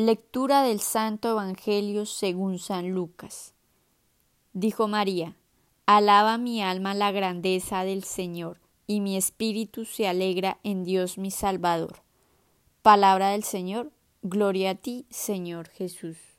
Lectura del Santo Evangelio según San Lucas. Dijo María, Alaba mi alma la grandeza del Señor, y mi espíritu se alegra en Dios mi Salvador. Palabra del Señor, gloria a ti, Señor Jesús.